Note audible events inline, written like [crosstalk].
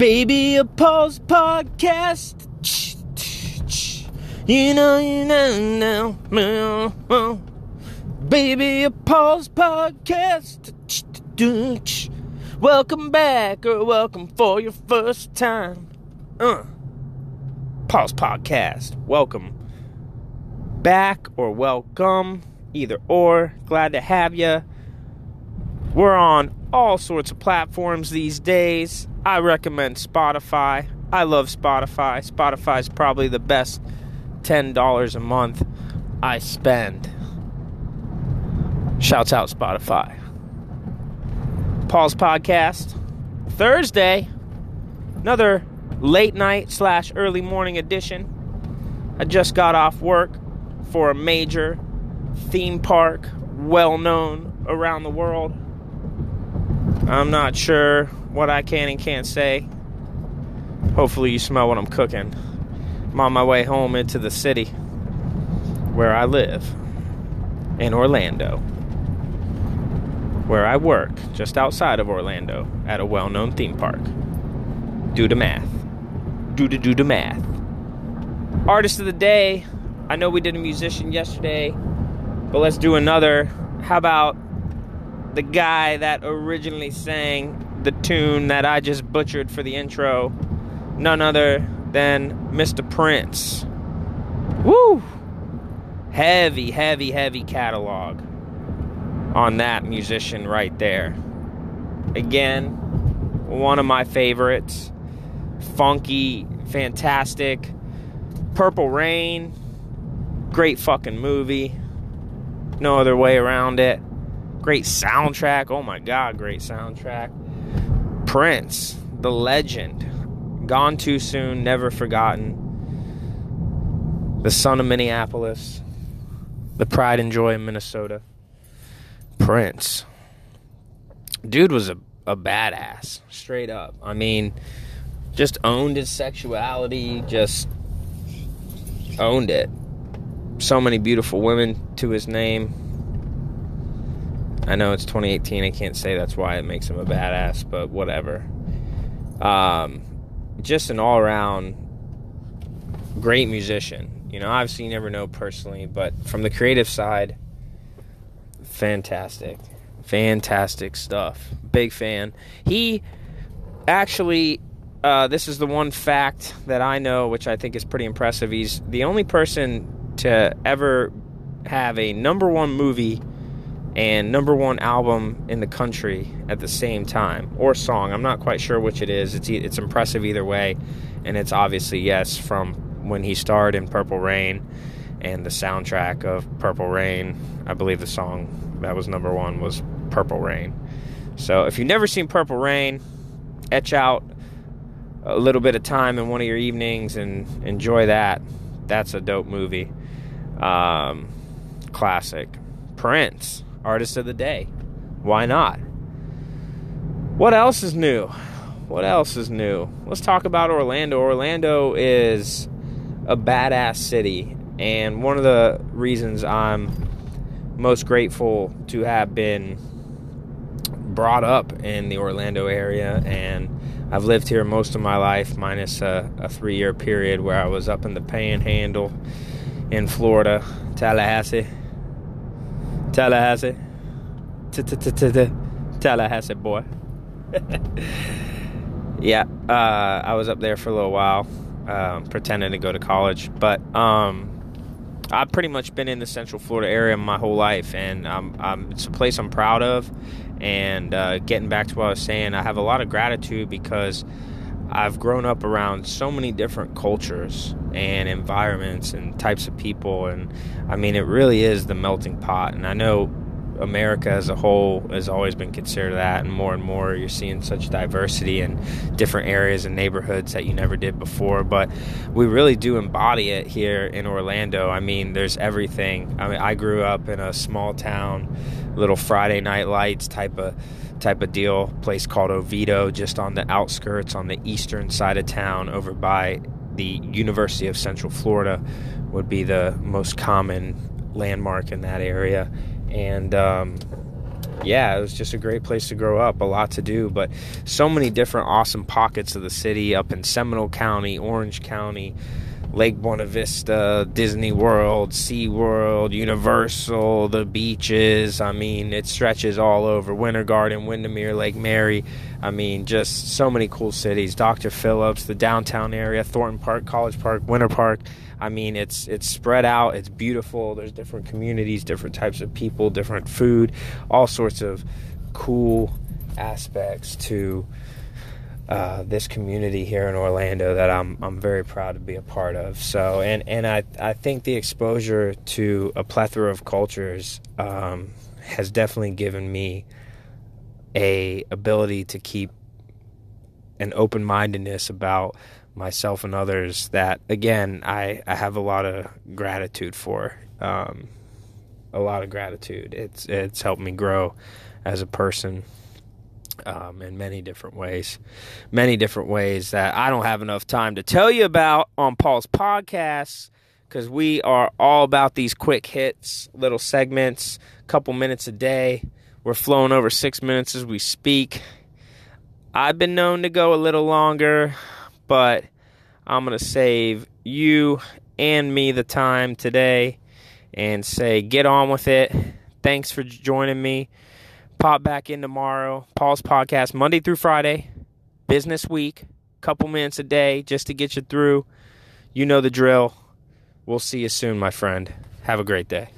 Baby, a pause podcast. You know, you know, now. Baby, a pause podcast. Welcome back or welcome for your first time. Uh. Pause podcast. Welcome back or welcome. Either or. Glad to have you. We're on all sorts of platforms these days. I recommend Spotify. I love Spotify. Spotify is probably the best $10 a month I spend. Shouts out Spotify. Paul's podcast. Thursday, another late night slash early morning edition. I just got off work for a major theme park, well known around the world. I'm not sure what I can and can't say. Hopefully, you smell what I'm cooking. I'm on my way home into the city where I live in Orlando, where I work just outside of Orlando at a well known theme park. Do the math. Do to do the math. Artist of the day. I know we did a musician yesterday, but let's do another. How about the guy that originally sang the tune that I just butchered for the intro, none other than Mr. Prince. Woo! Heavy, heavy, heavy catalog on that musician right there. Again, one of my favorites. Funky, fantastic. Purple Rain, great fucking movie. No other way around it. Great soundtrack. Oh my god, great soundtrack. Prince, the legend. Gone too soon, never forgotten. The son of Minneapolis. The pride and joy of Minnesota. Prince. Dude was a, a badass, straight up. I mean, just owned his sexuality, just owned it. So many beautiful women to his name I know it's 2018. I can't say that's why it makes him a badass, but whatever. Um, just an all around great musician. You know, obviously you never know personally, but from the creative side, fantastic. Fantastic stuff. Big fan. He actually, uh, this is the one fact that I know, which I think is pretty impressive. He's the only person to ever have a number one movie and number one album in the country at the same time or song. I'm not quite sure which it is. It's it's impressive either way and it's obviously yes from when he starred in purple rain and the soundtrack of purple rain. I believe the song that was number one was purple rain. So if you've never seen purple rain etch out a little bit of time in one of your evenings and enjoy that. That's a dope movie. Um, classic. Prince artist of the day. Why not? What else is new? What else is new? Let's talk about Orlando. Orlando is a badass city, and one of the reasons I'm most grateful to have been brought up in the Orlando area, and I've lived here most of my life, minus a, a three year period where I was up in the panhandle in Florida, Tallahassee. Tallahassee. Tallahassee boy. [laughs] yeah, uh, I was up there for a little while, um, pretending to go to college. But um, I've pretty much been in the Central Florida area my whole life, and it's a place I'm proud of. And uh, getting back to what I was saying, I have a lot of gratitude because I've grown up around so many different cultures and environments and types of people, and I mean, it really is the melting pot. And I know America as a whole has always been considered that, and more and more you're seeing such diversity in different areas and neighborhoods that you never did before. But we really do embody it here in Orlando. I mean, there's everything. I mean, I grew up in a small town, little Friday night lights type of type of deal, place called Oviedo, just on the outskirts on the eastern side of town, over by the University of Central Florida, would be the most common landmark in that area and um, yeah, it was just a great place to grow up, a lot to do, but so many different awesome pockets of the city up in Seminole County, Orange County, Lake Buena Vista, Disney World, Sea World, Universal, the beaches. I mean, it stretches all over Winter Garden, Windermere, Lake Mary. I mean, just so many cool cities. Dr. Phillips, the downtown area, Thornton Park, College Park, Winter Park. I mean, it's it's spread out. It's beautiful. There's different communities, different types of people, different food, all sorts of cool aspects to uh, this community here in Orlando that I'm I'm very proud to be a part of. So and and I I think the exposure to a plethora of cultures um, has definitely given me a ability to keep an open mindedness about myself and others that again I, I have a lot of gratitude for. Um, a lot of gratitude. It's it's helped me grow as a person um, in many different ways. Many different ways that I don't have enough time to tell you about on Paul's podcast because we are all about these quick hits, little segments, a couple minutes a day. We're flowing over six minutes as we speak. I've been known to go a little longer, but I'm going to save you and me the time today and say, get on with it. Thanks for joining me pop back in tomorrow. Paul's podcast, Monday through Friday, business week, couple minutes a day just to get you through. You know the drill. We'll see you soon, my friend. Have a great day.